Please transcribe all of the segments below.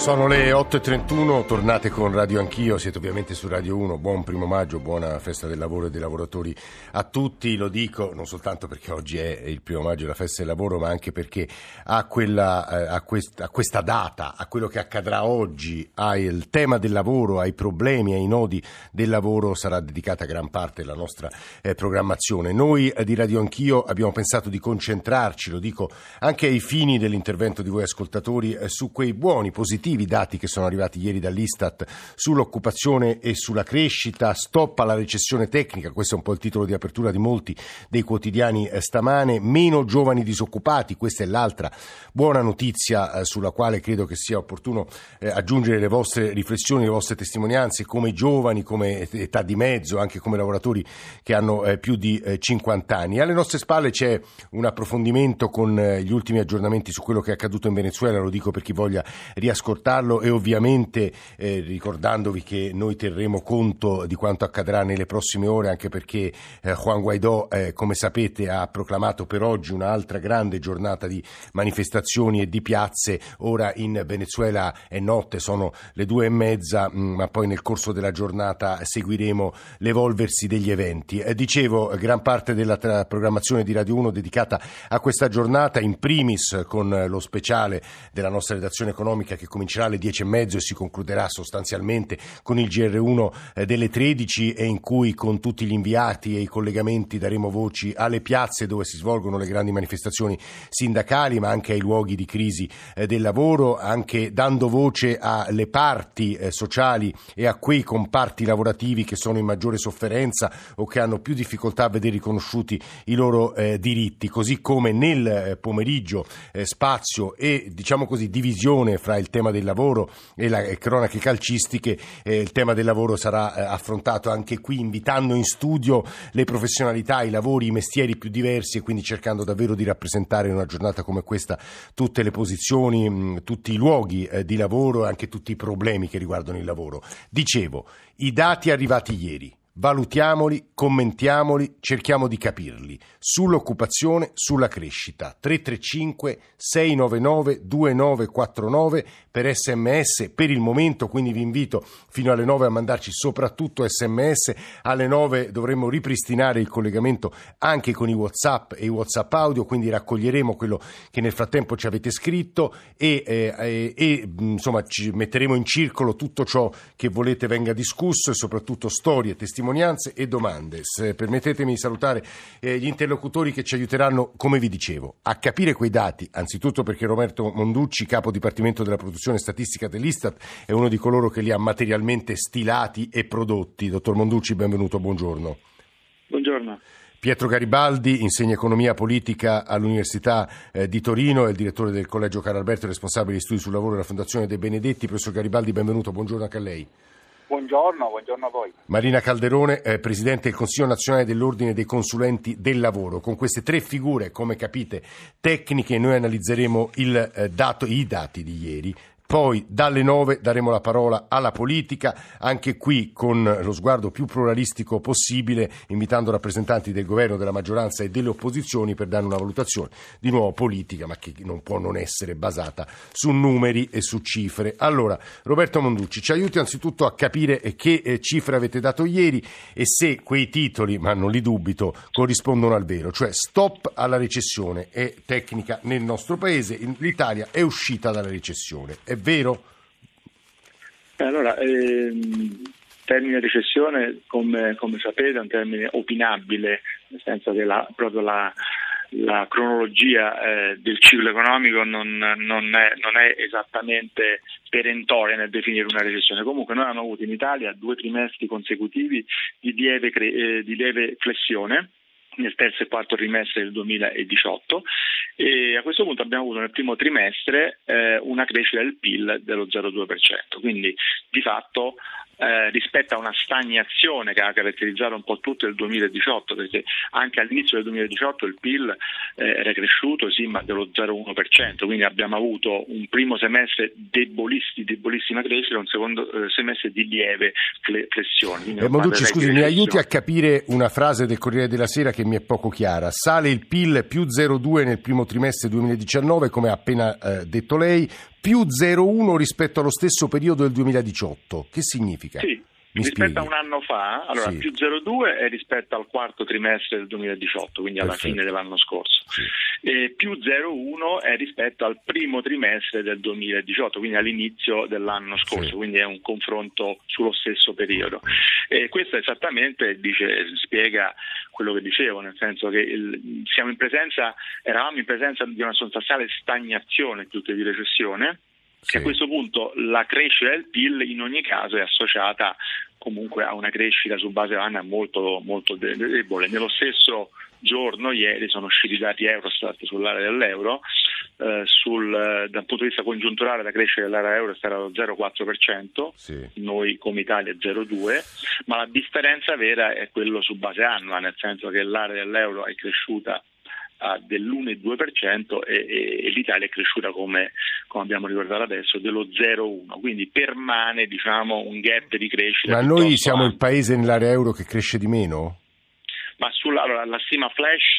Sono le 8.31, tornate con Radio Anch'io, siete ovviamente su Radio 1, buon primo maggio, buona festa del lavoro e dei lavoratori a tutti, lo dico non soltanto perché oggi è il primo maggio, la festa del lavoro, ma anche perché a, quella, eh, a, quest, a questa data, a quello che accadrà oggi, al tema del lavoro, ai problemi, ai nodi del lavoro sarà dedicata gran parte della nostra eh, programmazione. Noi eh, di Radio Anch'io abbiamo pensato di concentrarci, lo dico anche ai fini dell'intervento di voi ascoltatori, eh, su quei buoni, positivi positivi dati che sono arrivati ieri dall'Istat sull'occupazione e sulla crescita, stop alla recessione tecnica, questo è un po' il titolo di apertura di molti dei quotidiani eh, stamane, meno giovani disoccupati, questa è l'altra buona notizia eh, sulla quale credo che sia opportuno eh, aggiungere le vostre riflessioni, le vostre testimonianze come giovani, come età di mezzo, anche come lavoratori che hanno più di 50 anni. Alle nostre spalle c'è un approfondimento con gli ultimi aggiornamenti su quello che è accaduto in Venezuela, lo dico per chi voglia riascoltare portarlo e ovviamente eh, ricordandovi che noi terremo conto di quanto accadrà nelle prossime ore anche perché eh, Juan Guaidó, eh, come sapete, ha proclamato per oggi un'altra grande giornata di manifestazioni e di piazze. Ora in Venezuela è notte, sono le due e mezza, mh, mm, ma poi nel corso della giornata seguiremo l'evolversi degli eventi. Eh, dicevo, gran parte della tra- programmazione di Radio 1 dedicata a questa giornata, in primis con lo speciale della nostra redazione economica che comincia comincerà alle 10.30 e si concluderà sostanzialmente con il GR1 eh, delle 13 e in cui con tutti gli inviati e i collegamenti daremo voci alle piazze dove si svolgono le grandi manifestazioni sindacali ma anche ai luoghi di crisi eh, del lavoro, anche dando voce alle parti eh, sociali e a quei comparti lavorativi che sono in maggiore sofferenza o che hanno più difficoltà a vedere riconosciuti i loro diritti, così come nel pomeriggio spazio e diciamo così divisione fra il tema del del lavoro e le cronache calcistiche, eh, il tema del lavoro sarà eh, affrontato anche qui, invitando in studio le professionalità, i lavori, i mestieri più diversi e quindi cercando davvero di rappresentare in una giornata come questa tutte le posizioni, mh, tutti i luoghi eh, di lavoro e anche tutti i problemi che riguardano il lavoro. Dicevo, i dati arrivati ieri valutiamoli, commentiamoli, cerchiamo di capirli. Sull'occupazione, sulla crescita. 335 699 2949 per sms per il momento, quindi vi invito fino alle 9 a mandarci soprattutto sms. Alle 9 dovremo ripristinare il collegamento anche con i WhatsApp e i WhatsApp audio, quindi raccoglieremo quello che nel frattempo ci avete scritto e, eh, e insomma ci metteremo in circolo tutto ciò che volete venga discusso e soprattutto storie, testimonianze testimonianze e domande. Se permettetemi di salutare eh, gli interlocutori che ci aiuteranno, come vi dicevo, a capire quei dati, anzitutto perché Roberto Monducci, capo dipartimento della produzione statistica dell'Istat, è uno di coloro che li ha materialmente stilati e prodotti. Dottor Monducci, benvenuto, buongiorno. Buongiorno. Pietro Garibaldi insegna economia politica all'Università eh, di Torino, è il direttore del Collegio Carlo Alberto, responsabile di studi sul lavoro della Fondazione dei Benedetti. Professor Garibaldi, benvenuto, buongiorno anche a lei. Buongiorno, buongiorno, a voi. Marina Calderone, eh, Presidente del Consiglio nazionale dell'Ordine dei Consulenti del Lavoro. Con queste tre figure, come capite, tecniche, noi analizzeremo il, eh, dato, i dati di ieri. Poi dalle 9 daremo la parola alla politica, anche qui con lo sguardo più pluralistico possibile, invitando rappresentanti del governo, della maggioranza e delle opposizioni per dare una valutazione di nuovo politica, ma che non può non essere basata su numeri e su cifre. Allora, Roberto Monducci, ci aiuti anzitutto a capire che eh, cifre avete dato ieri e se quei titoli, ma non li dubito, corrispondono al vero, cioè stop alla recessione è tecnica nel nostro paese, l'Italia è uscita dalla recessione. È vero? Eh, allora, ehm, termine recessione, come, come, sapete, è un termine opinabile, nel senso che la, proprio la, la cronologia eh, del ciclo economico non, non, è, non, è, esattamente perentoria nel definire una recessione. Comunque noi abbiamo avuto in Italia due trimestri consecutivi di lieve, eh, di lieve flessione nel terzo e quarto trimestre del 2018 e a questo punto abbiamo avuto nel primo trimestre eh, una crescita del PIL dello 0,2%, quindi di fatto eh, rispetto a una stagnazione che ha caratterizzato un po' tutto il 2018, perché anche all'inizio del 2018 il PIL eh, era cresciuto sì, ma dello 0,1%, quindi abbiamo avuto un primo semestre deboliss- debolissima crescita e un secondo eh, semestre di lieve flessione. Eh, Moducci, scusi, mi aiuti a capire una frase del Corriere della Sera che mi è poco chiara. Sale il PIL più 0,2 nel primo trimestre 2019, come ha appena eh, detto lei, più 0,1 rispetto allo stesso periodo del 2018. Che significa? Sì. Mi rispetto spieghi? a un anno fa, allora sì. più 0,2 è rispetto al quarto trimestre del 2018, quindi alla Perfetto. fine dell'anno scorso, sì. e più 0,1 è rispetto al primo trimestre del 2018, quindi all'inizio dell'anno scorso, sì. quindi è un confronto sullo stesso periodo. E questo esattamente dice, spiega quello che dicevo, nel senso che il, siamo in presenza, eravamo in presenza di una sostanziale stagnazione più che di recessione sì. a questo punto la crescita del PIL in ogni caso è associata comunque a una crescita su base annua molto, molto debole. Nello stesso giorno, ieri, sono usciti i dati Eurostat sull'area dell'euro, eh, sul, dal punto di vista congiunturale la crescita dell'area euro è stata lo 0,4%, sì. noi come Italia 0,2%, ma la differenza vera è quello su base annua, nel senso che l'area dell'euro è cresciuta dell'1,2% e, e, e, l'Italia è cresciuta come, come, abbiamo ricordato adesso dello 0,1%, quindi permane diciamo, un gap di crescita. Ma noi siamo ampio. il paese nell'area euro che cresce di meno? Ma sulla, allora, la stima flash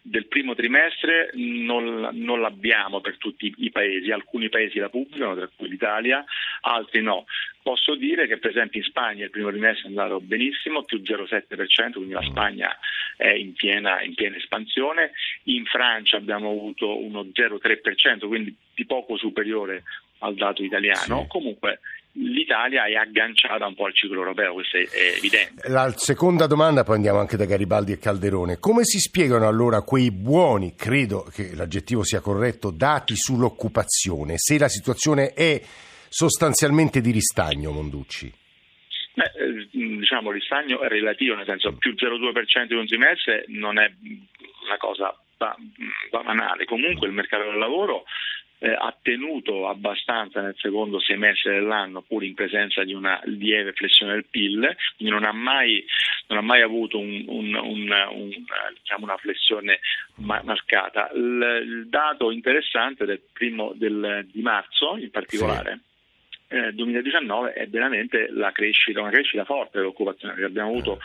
del primo trimestre non, non, l'abbiamo per tutti i paesi, alcuni paesi la pubblicano, tra cui l'Italia, altri no. Posso dire che per esempio in Spagna il primo trimestre è andato benissimo, più 0,7%, quindi la Spagna è in piena, in piena espansione, in Francia abbiamo avuto uno 0,3%, quindi di poco superiore al dato italiano. Sì. Comunque l'Italia è agganciata un po' al ciclo europeo, questo è, evidente. La seconda domanda, poi andiamo anche da Garibaldi e Calderone. Come si spiegano allora quei buoni, credo che l'aggettivo sia corretto, dati sull'occupazione, se la situazione è sostanzialmente di ristagno, Monducci? Beh, eh, diciamo ristagno è relativo, nel senso più 0,2% di un trimestre non è una cosa banale. Comunque il mercato del lavoro eh, ha tenuto abbastanza nel secondo semestre dell'anno, pur in presenza di una lieve flessione del PIL, quindi non ha mai, non ha mai avuto un, un, un, diciamo una flessione marcata. Il, il, dato interessante del primo del, di marzo, in particolare, sì. eh, 2019, è veramente la crescita, una crescita forte dell'occupazione, abbiamo avuto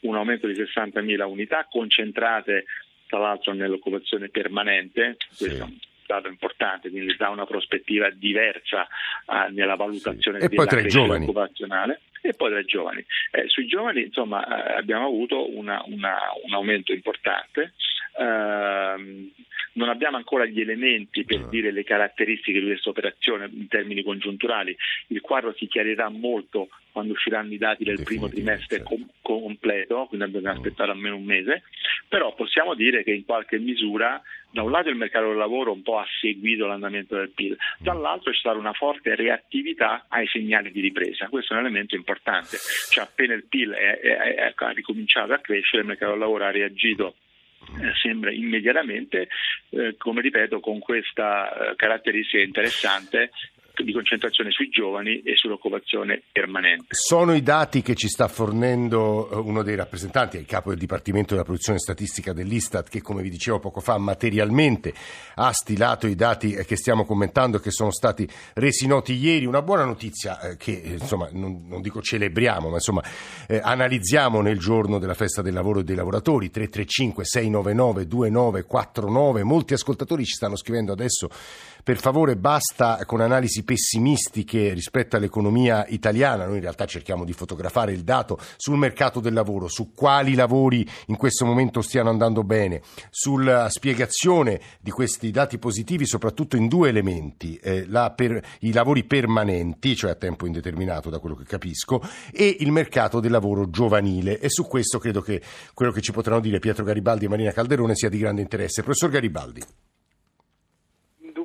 un aumento di 60.000 unità concentrate tra l'altro nell'occupazione permanente, sì. questo dato importante, quindi dà una prospettiva diversa uh, nella valutazione sì. della crescita occupazionale e poi tra i giovani. Eh, sui giovani insomma, eh, abbiamo avuto una, una, un aumento importante. Uh, non abbiamo ancora gli elementi per dire le caratteristiche di questa operazione in termini congiunturali. Il quadro si chiarirà molto quando usciranno i dati del primo trimestre com- completo, quindi dobbiamo aspettare almeno un mese, però possiamo dire che in qualche misura da un lato il mercato del lavoro un po' ha seguito l'andamento del PIL, dall'altro c'è stata una forte reattività ai segnali di ripresa, questo è un elemento importante, cioè appena il PIL è, è, è, ha ricominciato a crescere il mercato del lavoro ha reagito sembra immediatamente, eh, come ripeto, con questa eh, caratteristica interessante di concentrazione sui giovani e sull'occupazione permanente. Sono i dati che ci sta fornendo eh, uno dei rappresentanti, il capo del Dipartimento della Produzione Statistica dell'Istat, che come vi dicevo poco fa materialmente ha stilato i dati che stiamo commentando e che sono stati resi noti ieri. Una buona notizia eh, che insomma non, non dico celebriamo, ma insomma eh, analizziamo nel giorno della festa del lavoro e dei lavoratori 335 699 2949. Molti ascoltatori ci stanno scrivendo adesso per favore basta con analisi pessimistiche rispetto all'economia italiana, noi in realtà cerchiamo di fotografare il dato sul mercato del lavoro, su quali lavori in questo momento stiano andando bene, sulla spiegazione di questi dati positivi soprattutto in due elementi, eh, per, i lavori permanenti, cioè a tempo indeterminato da quello che capisco, e il mercato del lavoro giovanile. E su questo credo che quello che ci potranno dire Pietro Garibaldi e Marina Calderone sia di grande interesse. Professor Garibaldi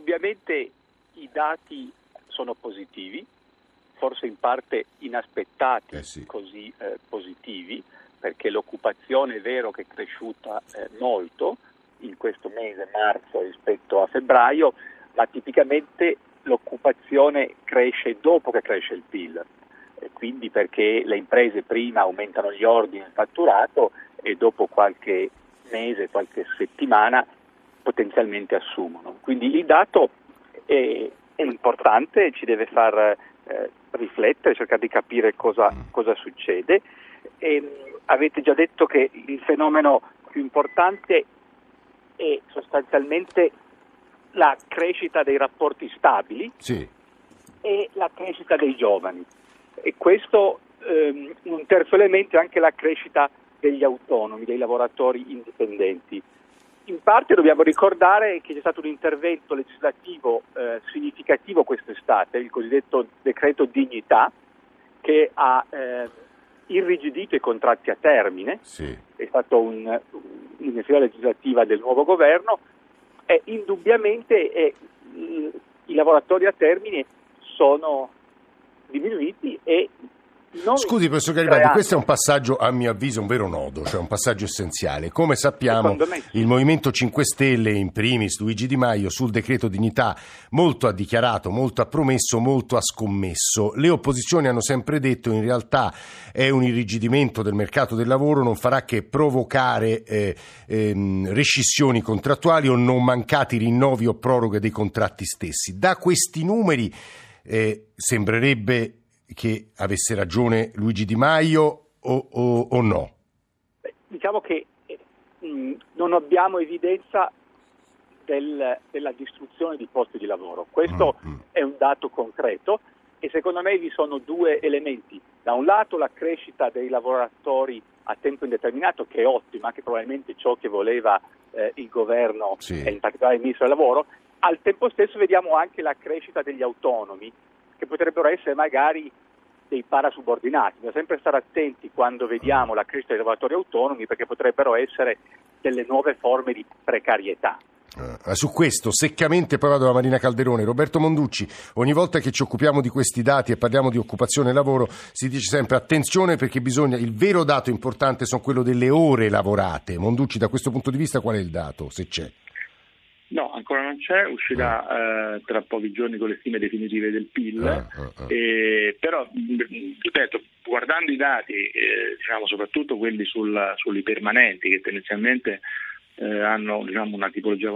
indubbiamente i dati sono positivi, forse in parte inaspettati eh sì. così eh, positivi, perché l'occupazione è vero che è cresciuta eh, molto in questo mese marzo rispetto a febbraio, ma tipicamente l'occupazione cresce dopo che cresce il PIL. quindi perché le imprese prima aumentano gli ordini e il fatturato e dopo qualche mese, qualche settimana potenzialmente assumono. Quindi il dato è, è importante e ci deve far eh, riflettere, cercare di capire cosa, mm. cosa succede. E, avete già detto che il fenomeno più importante è sostanzialmente la crescita dei rapporti stabili sì. e la crescita dei giovani. E questo ehm, un terzo elemento è anche la crescita degli autonomi, dei lavoratori indipendenti. In parte dobbiamo ricordare che c'è stato un intervento legislativo eh, significativo quest'estate, il cosiddetto decreto dignità, che ha eh, irrigidito i contratti a termine, sì. è stata un, un'iniziativa legislativa del nuovo governo e indubbiamente eh, i lavoratori a termine sono diminuiti e non Scusi professor Garibaldi, questo è un passaggio a mio avviso un vero nodo, cioè un passaggio essenziale. Come sappiamo il Movimento 5 Stelle, in primis Luigi Di Maio, sul decreto dignità molto ha dichiarato, molto ha promesso, molto ha scommesso. Le opposizioni hanno sempre detto in realtà è un irrigidimento del mercato del lavoro, non farà che provocare eh, ehm, rescissioni contrattuali o non mancati rinnovi o proroghe dei contratti stessi. Da questi numeri eh, sembrerebbe che avesse ragione Luigi Di Maio o, o, o no? Diciamo che eh, mh, non abbiamo evidenza del, della distruzione di posti di lavoro. Questo mm, mm. è un dato concreto e secondo me vi sono due elementi. Da un lato la crescita dei lavoratori a tempo indeterminato, che è ottima, che probabilmente ciò che voleva eh, il governo sì. e in particolare il ministro del lavoro. Al tempo stesso vediamo anche la crescita degli autonomi, che potrebbero essere magari dei parasubordinati. Bisogna sempre stare attenti quando vediamo la crescita dei lavoratori autonomi perché potrebbero essere delle nuove forme di precarietà. Uh, su questo, seccamente, poi vado da Marina Calderone. Roberto Monducci, ogni volta che ci occupiamo di questi dati e parliamo di occupazione e lavoro, si dice sempre attenzione perché bisogna, il vero dato importante sono quello delle ore lavorate. Monducci, da questo punto di vista, qual è il dato, se c'è? No, ancora non c'è, uscirà ah. eh, tra pochi giorni con le stime definitive del PIL, ah, ah, ah. eh, però ripeto, guardando i dati, eh, diciamo, soprattutto quelli sul, sugli permanenti che tendenzialmente eh, hanno diciamo, una tipologia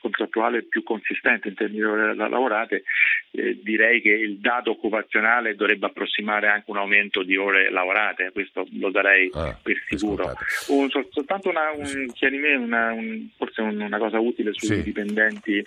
contrattuale più consistente in termini di ore lavorate, eh, direi che il dato occupazionale dovrebbe approssimare anche un aumento di ore lavorate, questo lo darei ah, per sicuro. Un, soltanto una, un chiarimento, una, un, forse una cosa utile sui sì. dipendenti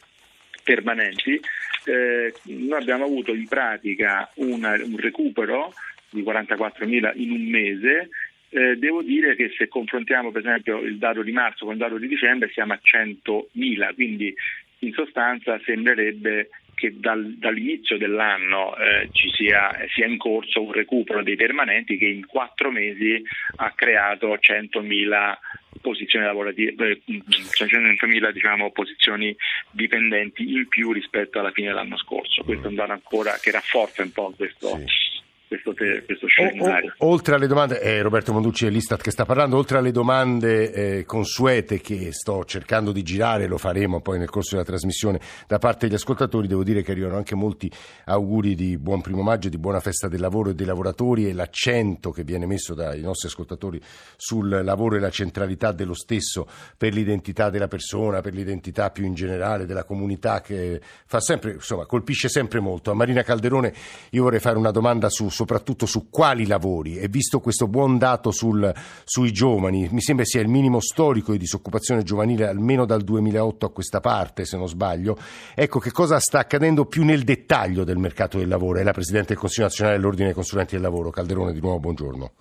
permanenti, eh, noi abbiamo avuto in pratica una, un recupero di 44.000 in un mese eh, devo dire che se confrontiamo per esempio il dato di marzo con il dato di dicembre siamo a 100.000, quindi in sostanza sembrerebbe che dal, dall'inizio dell'anno eh, ci sia, sia, in corso un recupero dei permanenti che in quattro mesi ha creato 100.000 posizioni lavorative, 100.000 eh, diciamo, posizioni dipendenti in più rispetto alla fine dell'anno scorso. Questo è un dato ancora che rafforza un po' questo, sì questo, te, questo scenario. O, o, oltre alle domande, eh, Roberto Monducci è l'Istat che sta parlando, oltre alle domande eh, consuete che sto cercando di girare, lo faremo poi nel corso della trasmissione da parte degli ascoltatori, devo dire che arrivano anche molti auguri di buon primo maggio, di buona festa del lavoro e dei lavoratori e l'accento che viene messo dai nostri ascoltatori sul lavoro e la centralità dello stesso per l'identità della persona, per l'identità più in generale della comunità che fa sempre, insomma, colpisce sempre molto. A Marina Calderone io vorrei fare una domanda su soprattutto su quali lavori e visto questo buon dato sul, sui giovani, mi sembra sia il minimo storico di disoccupazione giovanile almeno dal 2008 a questa parte, se non sbaglio, ecco che cosa sta accadendo più nel dettaglio del mercato del lavoro? È la Presidente del Consiglio nazionale dell'Ordine dei consulenti del lavoro, Calderone, di nuovo buongiorno.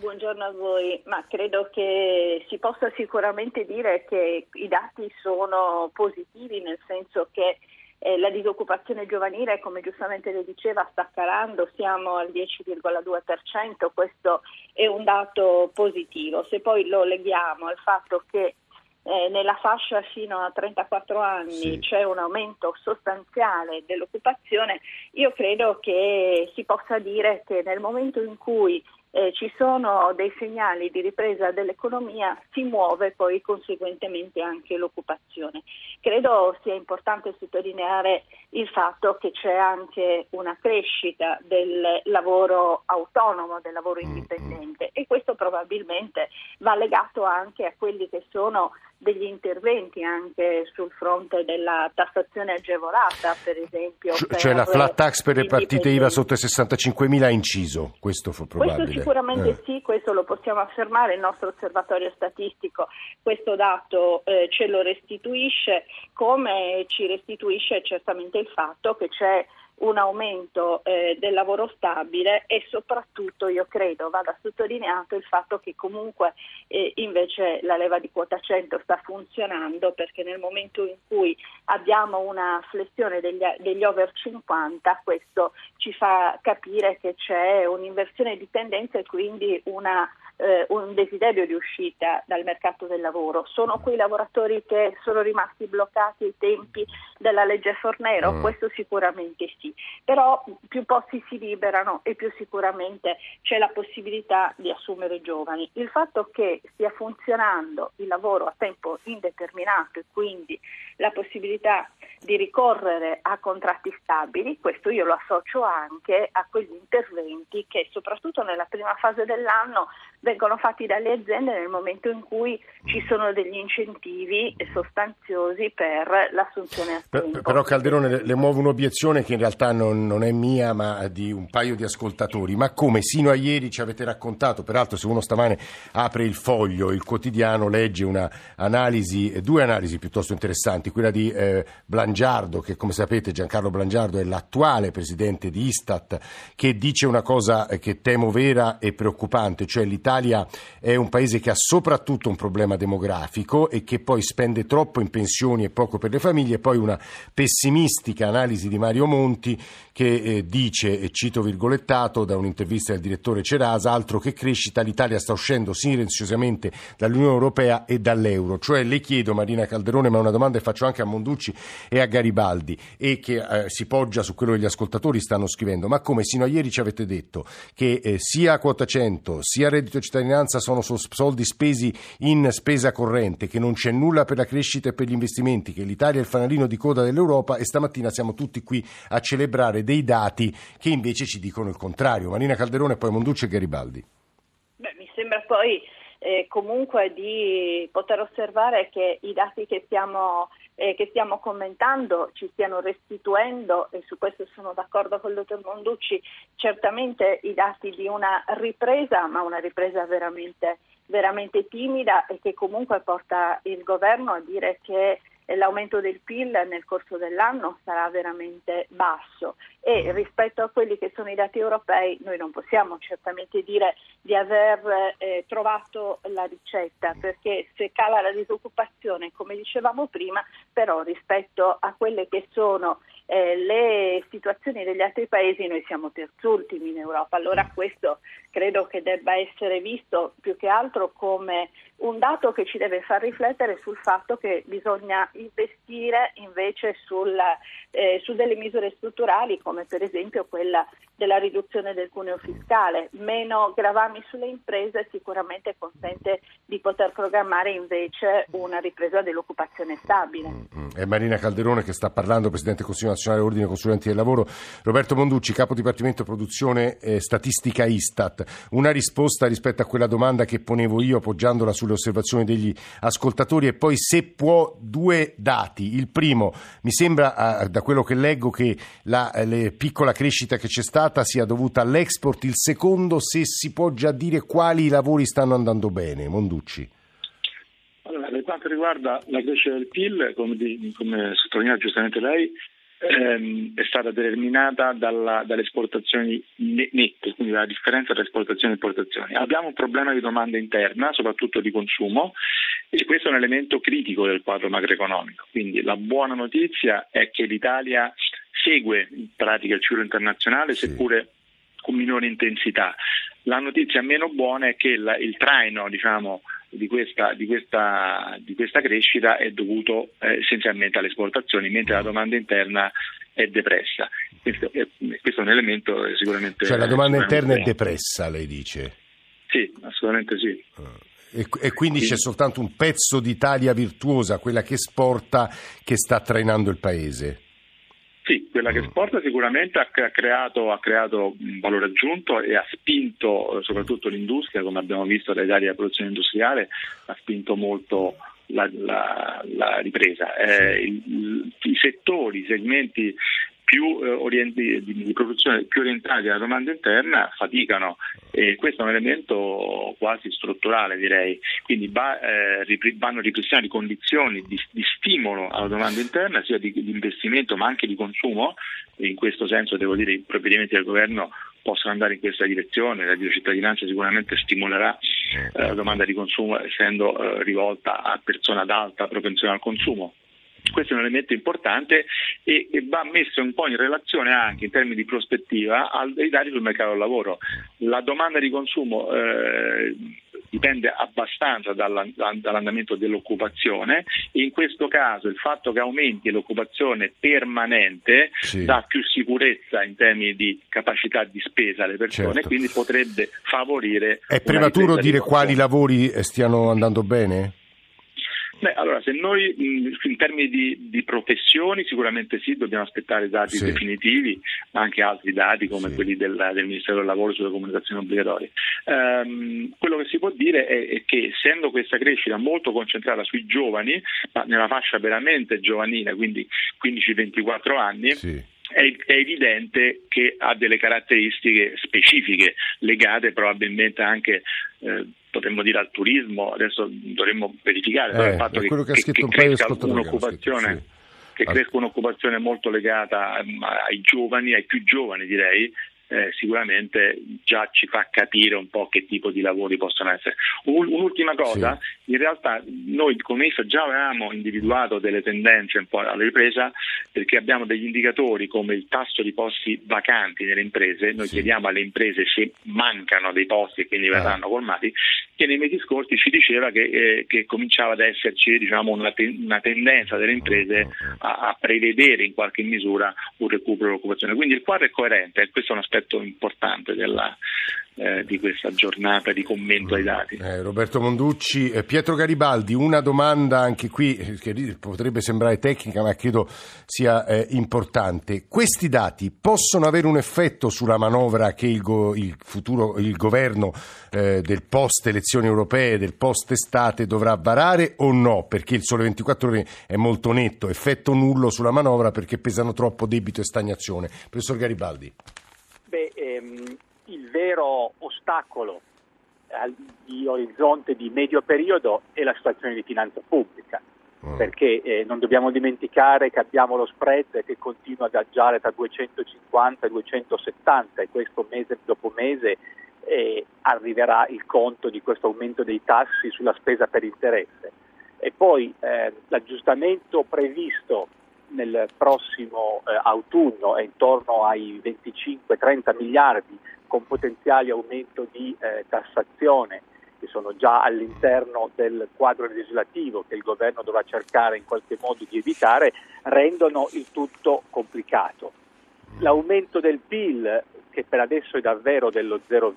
Buongiorno a voi, ma credo che si possa sicuramente dire che i dati sono positivi nel senso che eh, la disoccupazione giovanile, come giustamente le diceva, sta calando, siamo al 10,2%, questo è un dato positivo. Se poi lo leghiamo al fatto che eh, nella fascia fino a 34 anni sì. c'è un aumento sostanziale dell'occupazione, io credo che si possa dire che nel momento in cui eh, ci sono dei segnali di ripresa dell'economia, si muove poi conseguentemente anche l'occupazione. Credo sia importante sottolineare il fatto che c'è anche una crescita del lavoro autonomo, del lavoro mm, mm. indipendente e questo probabilmente va legato anche a quelli che sono degli interventi anche sul fronte della tassazione agevolata, per esempio. Cioè, cioè la flat tax per le partite IVA sotto i 65.000 ha inciso, questo fu probabile. Questo sicuramente eh. sì, questo lo possiamo affermare, il nostro osservatorio statistico questo dato eh, ce lo restituisce, come ci restituisce certamente il fatto che c'è un aumento eh, del lavoro stabile e soprattutto io credo vada sottolineato il fatto che comunque eh, invece la leva di quota 100 sta funzionando perché nel momento in cui abbiamo una flessione degli, degli over 50 questo ci fa capire che c'è un'inversione di tendenza e quindi una eh, un desiderio di uscita dal mercato del lavoro. Sono quei lavoratori che sono rimasti bloccati ai tempi della legge Fornero? Mm. Questo sicuramente sì, però più posti si liberano e più sicuramente c'è la possibilità di assumere giovani. Il fatto che stia funzionando il lavoro a tempo indeterminato e quindi la possibilità di ricorrere a contratti stabili, questo io lo associo anche a quegli interventi che soprattutto nella prima fase dell'anno vengono fatti dalle aziende nel momento in cui ci sono degli incentivi sostanziosi per l'assunzione a tempo. Però Calderone le, le muove un'obiezione che in realtà non, non, è mia ma di un paio di ascoltatori. Ma come sino a ieri ci avete raccontato, peraltro se uno stamane apre il foglio, il quotidiano, legge una analisi, due analisi piuttosto interessanti, quella di eh, Blangiardo, che come sapete Giancarlo Blangiardo è l'attuale presidente di Istat, che dice una cosa che temo vera e preoccupante, cioè l'Italia l'Italia è un paese che ha soprattutto un problema demografico e che poi spende troppo in pensioni e poco per le famiglie, e poi una pessimistica analisi di Mario Monti che eh, dice, e cito virgolettato da un'intervista del direttore Cerasa, altro che crescita, l'Italia sta uscendo silenziosamente dall'Unione Europea e dall'euro. Cioè le chiedo, Marina Calderone, ma una domanda che faccio anche a Monducci e a Garibaldi e che eh, si poggia su quello che gli ascoltatori stanno scrivendo, ma come sino a ieri ci avete detto che eh, sia quota 100 sia reddito reddito cittadinanza sono soldi spesi in spesa corrente, che non c'è nulla per la crescita e per gli investimenti, che l'Italia è il fanalino di coda dell'Europa e stamattina siamo tutti qui a celebrare dei dati che invece ci dicono il contrario. Marina Calderone, poi Monducci e Garibaldi. Beh, mi sembra poi eh, comunque di poter osservare che i dati che stiamo, eh, che stiamo, commentando ci stiano restituendo, e su questo sono d'accordo con il dottor Monducci, certamente i dati di una ripresa, ma una ripresa veramente, veramente timida e che comunque porta il governo a dire che l'aumento del PIL nel corso dell'anno sarà veramente basso. E rispetto a quelli che sono i dati europei noi non possiamo certamente dire di aver eh, trovato la ricetta perché se cala la disoccupazione come dicevamo prima però rispetto a quelle che sono eh, le situazioni degli altri paesi noi siamo terzultimi in Europa. Allora questo credo che debba essere visto più che altro come un dato che ci deve far riflettere sul fatto che bisogna investire invece sul, eh, su delle misure strutturali come per esempio quella della riduzione del cuneo fiscale. Meno gravami sulle imprese sicuramente consente di poter programmare invece una ripresa dell'occupazione stabile. Mm-hmm. È Marina Calderone che sta parlando, Presidente del Consiglio Nazionale Ordine Consulenti del Lavoro, Roberto Monducci, Capo Dipartimento Produzione e Statistica Istat. Una risposta rispetto a quella domanda che ponevo io appoggiandola sulle osservazioni degli ascoltatori e poi se può due dati. Il primo, mi sembra da quello che leggo che la piccola crescita che c'è stata stata sia dovuta all'export, il secondo se si può già dire quali lavori stanno andando bene. Monducci. Allora, per quanto riguarda la crescita del PIL, come, come sottolineato giustamente lei, ehm, è stata determinata dalla, dalle esportazioni nette, quindi la differenza tra esportazioni e importazioni. Abbiamo un problema di domanda interna, soprattutto di consumo, e questo è un elemento critico del quadro macroeconomico. Quindi la buona notizia è che l'Italia segue in pratica il ciclo internazionale, sì. seppure con minore intensità. La notizia meno buona è che il, il traino diciamo, di, questa, di, questa, di, questa, crescita è dovuto eh, essenzialmente alle esportazioni, mentre la domanda interna è depressa. Questo è, questo è un elemento sicuramente... Cioè la domanda interna è depressa, lei dice? Sì, assolutamente sì. Ah. E, e, quindi c'è soltanto un pezzo d'Italia virtuosa, quella che esporta, che sta trainando il paese. Sì, quella che mm. esporta sicuramente ha creato, ha creato un valore aggiunto e ha spinto soprattutto l'industria, come abbiamo visto dai dati della produzione industriale, ha spinto molto la, la, la ripresa. Eh, il, I settori, i segmenti più, eh, orienti, di, di, produzione più orientati alla domanda interna faticano. E questo è un elemento quasi strutturale direi, quindi va, eh, ripri, vanno ripristinate condizioni di, di, stimolo alla domanda interna sia di, di investimento ma anche di consumo. In questo senso devo dire i provvedimenti del governo possono andare in questa direzione, la cittadinanza sicuramente stimolerà eh, la domanda di consumo essendo eh, rivolta a persone ad alta propensione al consumo. Questo è un elemento importante e, e, va messo un po' in relazione anche in termini di prospettiva ai dati sul mercato del lavoro. La domanda di consumo eh, dipende abbastanza dall'andamento dell'occupazione e in questo caso il fatto che aumenti l'occupazione permanente sì. dà più sicurezza in termini di capacità di spesa alle persone certo. quindi potrebbe favorire... È prematuro dire quali lavori stiano andando bene? Beh, allora, se noi in termini di, di, professioni sicuramente sì, dobbiamo aspettare dati sì. definitivi, ma anche altri dati come sì. quelli del, del, Ministero del Lavoro sulle comunicazioni obbligatorie. Um, quello che si può dire è, è, che essendo questa crescita molto concentrata sui giovani, ma nella fascia veramente giovanile, quindi 15-24 anni, sì è, evidente che ha delle caratteristiche specifiche legate probabilmente anche eh, potremmo dire al turismo, adesso dovremmo verificare eh, il fatto che, che, che cresca un'occupazione. Sì. Che cresca un'occupazione molto legata ai giovani, ai più giovani direi, eh, sicuramente già ci fa capire un po' che tipo di lavori possono essere. un'ultima cosa, sì. in realtà noi come ISA già avevamo individuato delle tendenze un po' alla ripresa perché abbiamo degli indicatori come il tasso di posti vacanti nelle imprese, noi sì. chiediamo alle imprese se mancano dei posti e quindi verranno ah. colmati, che nei mesi scorsi ci diceva che, eh, che cominciava ad esserci diciamo, una, te- una, tendenza delle imprese a, a, prevedere in qualche misura un recupero dell'occupazione. Quindi il quadro è coerente e questo è un aspetto importante della, eh, di questa giornata di commento ai dati. Eh, Roberto Monducci, eh, Pietro Garibaldi, una domanda anche qui eh, che potrebbe sembrare tecnica ma credo sia eh, importante. Questi dati possono avere un effetto sulla manovra che il, go, il futuro il governo del post elezioni europee, del post estate dovrà varare o no? Perché il sole 24 ore è molto netto, effetto nullo sulla manovra perché pesano troppo debito e stagnazione. Professor Garibaldi. Ehm il vero ostacolo di orizzonte di medio periodo è la situazione di finanza pubblica, mm. perché eh, non dobbiamo dimenticare che abbiamo lo spread che continua ad aggiare tra 250 e 270 e questo mese dopo mese eh, arriverà il conto di questo aumento dei tassi sulla spesa per interesse. E poi eh, l'aggiustamento previsto nel prossimo eh, autunno è intorno ai 25-30 miliardi con potenziali aumento di eh, tassazione che sono già all'interno del quadro legislativo che il governo dovrà cercare in qualche modo di evitare, rendono il tutto complicato. L'aumento del PIL, che per adesso è davvero dello 0,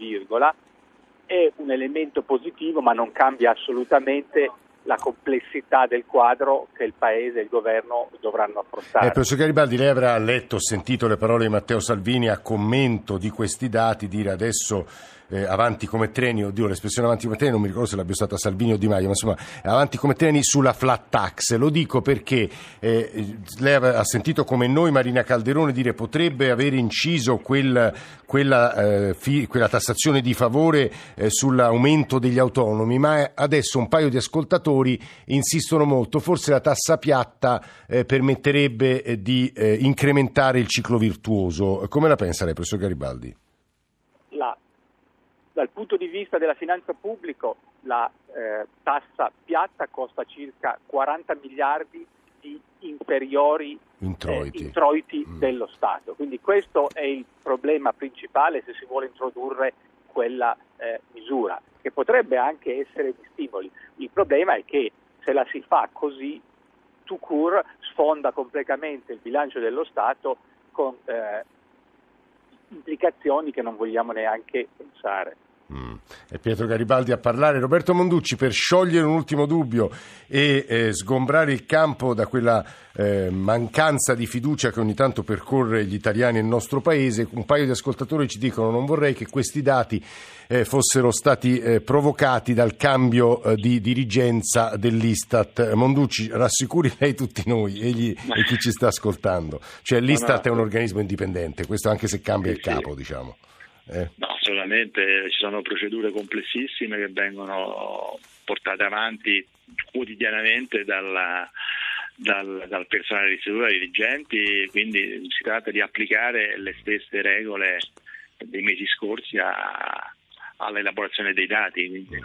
è un elemento positivo ma non cambia assolutamente la complessità del quadro che il Paese e il governo dovranno affrontare. Eh, professor Garibaldi, lei avrà letto, sentito le parole di Matteo Salvini a commento di questi dati, dire adesso eh, avanti come treni, oddio l'espressione avanti come treni non mi ricordo se l'abbia stata Salvini o Di Maio, ma insomma avanti come treni sulla flat tax. Lo dico perché eh, lei ha sentito come noi Marina Calderone dire potrebbe aver inciso quel, quella, eh, fi, quella, tassazione di favore eh, sull'aumento degli autonomi, ma adesso un paio di ascoltatori insistono molto, forse la tassa piatta eh, permetterebbe eh, di incrementare il ciclo virtuoso. Come la pensa lei, professor Garibaldi? Dal punto di vista della finanza pubblica la eh, tassa piatta costa circa 40 miliardi di inferiori introiti, eh, introiti mm. dello Stato. Quindi questo è il problema principale se si vuole introdurre quella eh, misura, che potrebbe anche essere di stimoli. Il problema è che se la si fa così, tout court sfonda completamente il bilancio dello Stato con eh, implicazioni che non vogliamo neanche pensare. Mm. È Pietro Garibaldi a parlare. Roberto Monducci, per sciogliere un ultimo dubbio e eh, sgombrare il campo da quella eh, mancanza di fiducia che ogni tanto percorre gli italiani e il nostro paese, un paio di ascoltatori ci dicono non vorrei che questi dati eh, fossero stati eh, provocati dal cambio eh, di dirigenza dell'Istat. Monducci, rassicuri lei tutti noi e, gli, e chi ci sta ascoltando. Cioè l'Istat è un organismo indipendente, questo anche se cambia il capo, diciamo. Eh. No, assolutamente ci sono procedure complessissime che vengono portate avanti quotidianamente dalla, dal, dal, personale di istituto, dai dirigenti, quindi si tratta di applicare le stesse regole dei mesi scorsi a, all'elaborazione dei dati. Quindi,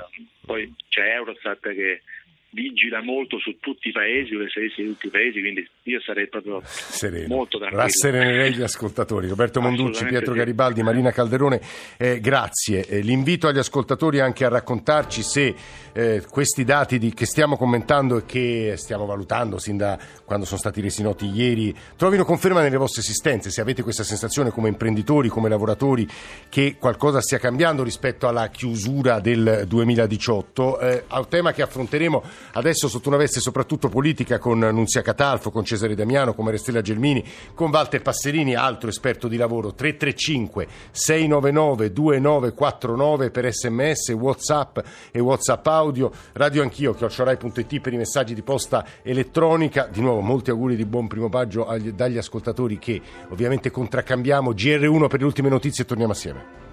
poi c'è Eurostat che vigila molto su tutti i paesi, sulle statistiche di tutti i paesi, quindi io sarei proprio Sereno. molto tranquillo. Rasserenerei gli ascoltatori. Roberto Monducci, Pietro sì. Garibaldi, Marina Calderone, eh, grazie. Eh, l'invito agli ascoltatori anche a raccontarci se eh, questi dati di, che stiamo commentando e che stiamo valutando sin da quando sono stati resi noti ieri trovino conferma nelle vostre esistenze, se avete questa sensazione come imprenditori, come lavoratori che qualcosa stia cambiando rispetto alla chiusura del 2018. Eh, al tema che affronteremo adesso sotto una veste soprattutto politica con Nunzia Catalfo, con Cesare Damiano, con Maristella Gelmini, con Walter Passerini, altro esperto di lavoro, 335 699 2949 per sms, whatsapp e whatsapp audio, radio anch'io, chiocciorai.it per i messaggi di posta elettronica, di nuovo molti auguri di buon primo maggio agli, dagli ascoltatori che ovviamente contraccambiamo, GR1 per le ultime notizie e torniamo assieme.